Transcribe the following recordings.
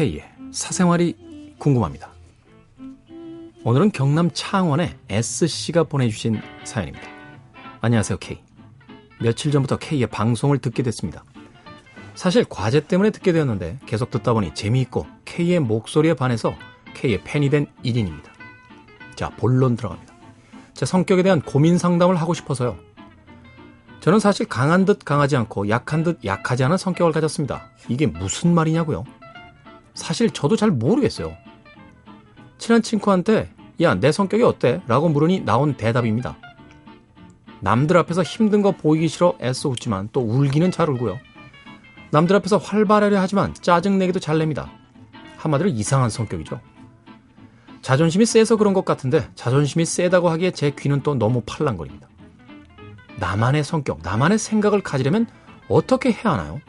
K의 사생활이 궁금합니다. 오늘은 경남 창원의 S씨가 보내주신 사연입니다. 안녕하세요, K. 며칠 전부터 K의 방송을 듣게 됐습니다. 사실 과제 때문에 듣게 되었는데 계속 듣다 보니 재미있고 K의 목소리에 반해서 K의 팬이 된 1인입니다. 자, 본론 들어갑니다. 제 성격에 대한 고민 상담을 하고 싶어서요. 저는 사실 강한 듯 강하지 않고 약한 듯 약하지 않은 성격을 가졌습니다. 이게 무슨 말이냐고요? 사실 저도 잘 모르겠어요. 친한 친구한테 야, 내 성격이 어때? 라고 물으니 나온 대답입니다. 남들 앞에서 힘든 거 보이기 싫어 애써 웃지만 또 울기는 잘 울고요. 남들 앞에서 활발하려 하지만 짜증내기도 잘 냅니다. 한마디로 이상한 성격이죠. 자존심이 세서 그런 것 같은데 자존심이 세다고 하기에 제 귀는 또 너무 팔랑거립니다. 나만의 성격, 나만의 생각을 가지려면 어떻게 해야 하나요?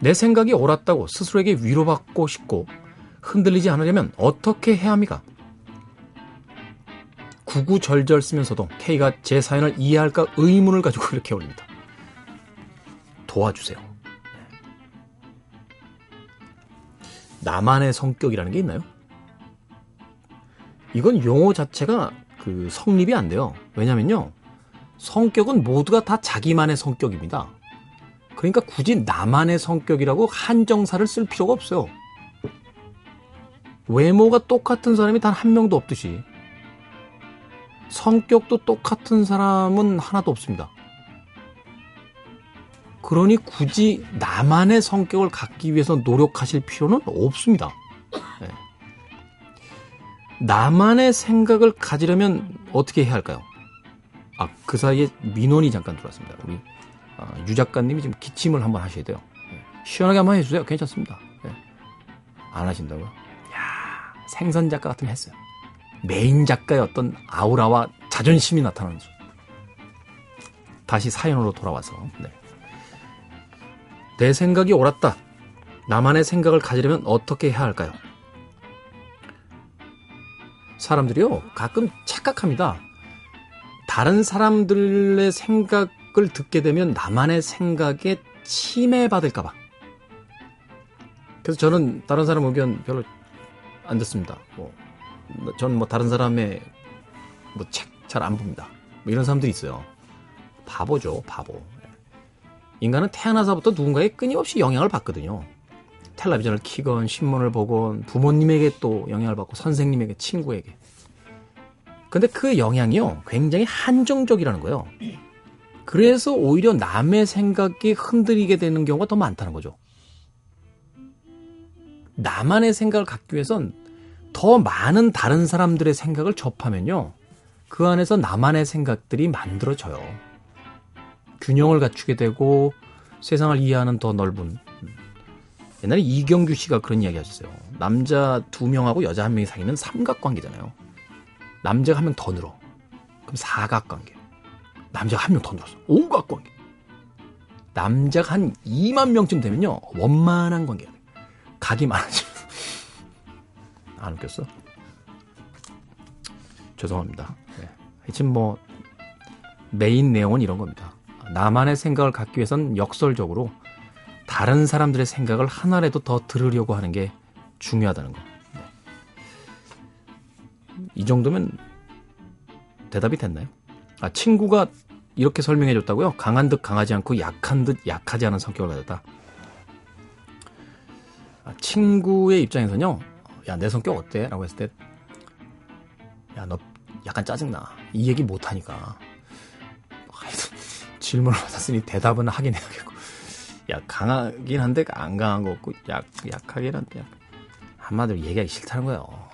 내 생각이 옳았다고 스스로에게 위로받고 싶고 흔들리지 않으려면 어떻게 해야 합니까? 구구절절 쓰면서도 K가 제 사연을 이해할까 의문을 가지고 이렇게 올립니다. 도와주세요. 나만의 성격이라는 게 있나요? 이건 용어 자체가 그 성립이 안 돼요. 왜냐면요. 성격은 모두가 다 자기만의 성격입니다. 그러니까 굳이 나만의 성격이라고 한정사를 쓸 필요가 없어요. 외모가 똑같은 사람이 단 한 명도 없듯이 성격도 똑같은 사람은 하나도 없습니다. 그러니 굳이 나만의 성격을 갖기 위해서 노력하실 필요는 없습니다. 네. 나만의 생각을 가지려면 어떻게 해야 할까요? 아, 그 사이에 민원이 잠깐 들어왔습니다. 우리 아, 유 작가님이 지금 기침을 한번 하셔야 돼요. 네. 시원하게 한번 해주세요. 괜찮습니다. 네. 안 하신다고요? 야 생선 작가 같으면 했어요. 메인 작가의 어떤 아우라와 자존심이 나타나는 수. 다시 사연으로 돌아와서 네. 내 생각이 옳았다. 나만의 생각을 가지려면 어떻게 해야 할까요? 사람들이요 가끔 착각합니다. 다른 사람들의 생각을 듣게 되면 나만의 생각에 침해받을까봐. 그래서 저는 다른 사람 의견 별로 안 듣습니다. 뭐, 저는 뭐 다른 사람의 뭐 책 잘 안 봅니다. 뭐 이런 사람들이 있어요. 바보죠, 바보. 인간은 태어나서부터 누군가에 끊임없이 영향을 받거든요. 텔레비전을 키건 신문을 보건 부모님에게 또 영향을 받고 선생님에게 친구에게. 근데 그 영향이요, 굉장히 한정적이라는 거예요. 그래서 오히려 남의 생각이 흔들리게 되는 경우가 더 많다는 거죠. 나만의 생각을 갖기 위해선 더 많은 다른 사람들의 생각을 접하면요. 그 안에서 나만의 생각들이 만들어져요. 균형을 갖추게 되고 세상을 이해하는 더 넓은. 옛날에 이경규 씨가 그런 이야기 하셨어요. 남자 두 명하고 여자 한 명이 사귀면 삼각관계잖아요. 남자가 한 명 더 늘어. 그럼 사각관계. 남자가 한 명 더 늘었어. 오각관계. 남자가 한 2만 명쯤 되면요. 원만한 관계가 돼. 각이 많아지면. 안 웃겼어? 죄송합니다. 네. 하여튼 뭐, 메인 내용은 이런 겁니다. 나만의 생각을 갖기 위해선 역설적으로 다른 사람들의 생각을 하나라도 더 들으려고 하는 게 중요하다는 거. 이 정도면 대답이 됐나요? 아, 친구가 이렇게 설명해 줬다고요? 강한 듯 강하지 않고 약한 듯 약하지 않은 성격을 가졌다. 아, 친구의 입장에서는요, 야, 내 성격 어때? 라고 했을 때, 야, 너 약간 짜증나. 이 얘기 못하니까. 하여튼, 질문을 받았으니 대답은 하긴 해야겠고. 야, 강하긴 한데 안 강한 거 없고, 약, 약하긴 한데, 약. 한마디로 얘기하기 싫다는 거예요.